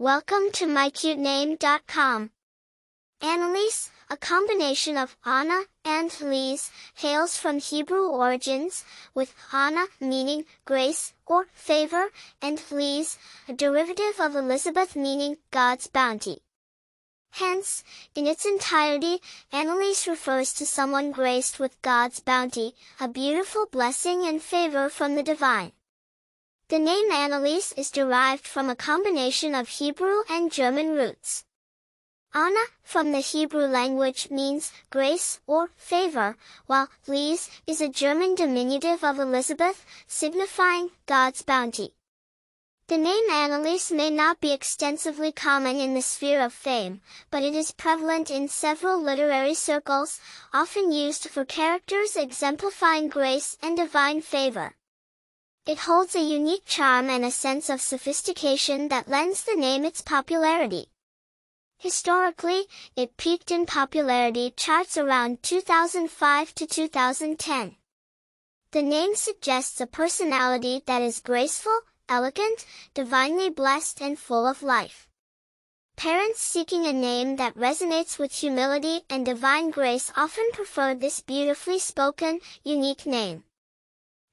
Welcome to mycutename.com. Analise, a combination of Anna and Lise, hails from Hebrew origins, with Anna meaning grace or favor, and Lise, a derivative of Elizabeth meaning God's bounty. Hence, in its entirety, Analise refers to someone graced with God's bounty, a beautiful blessing and favor from the divine. The name Analise is derived from a combination of Hebrew and German roots. Anna, from the Hebrew language means grace or favor, while Lise is a German diminutive of Elizabeth, signifying God's bounty. The name Analise may not be extensively common in the sphere of fame, but it is prevalent in several literary circles, often used for characters exemplifying grace and divine favor. It holds a unique charm and a sense of sophistication that lends the name its popularity. Historically, it peaked in popularity charts around 2005 to 2010. The name suggests a personality that is graceful, elegant, divinely blessed and full of life. Parents seeking a name that resonates with humility and divine grace often prefer this beautifully spoken, unique name.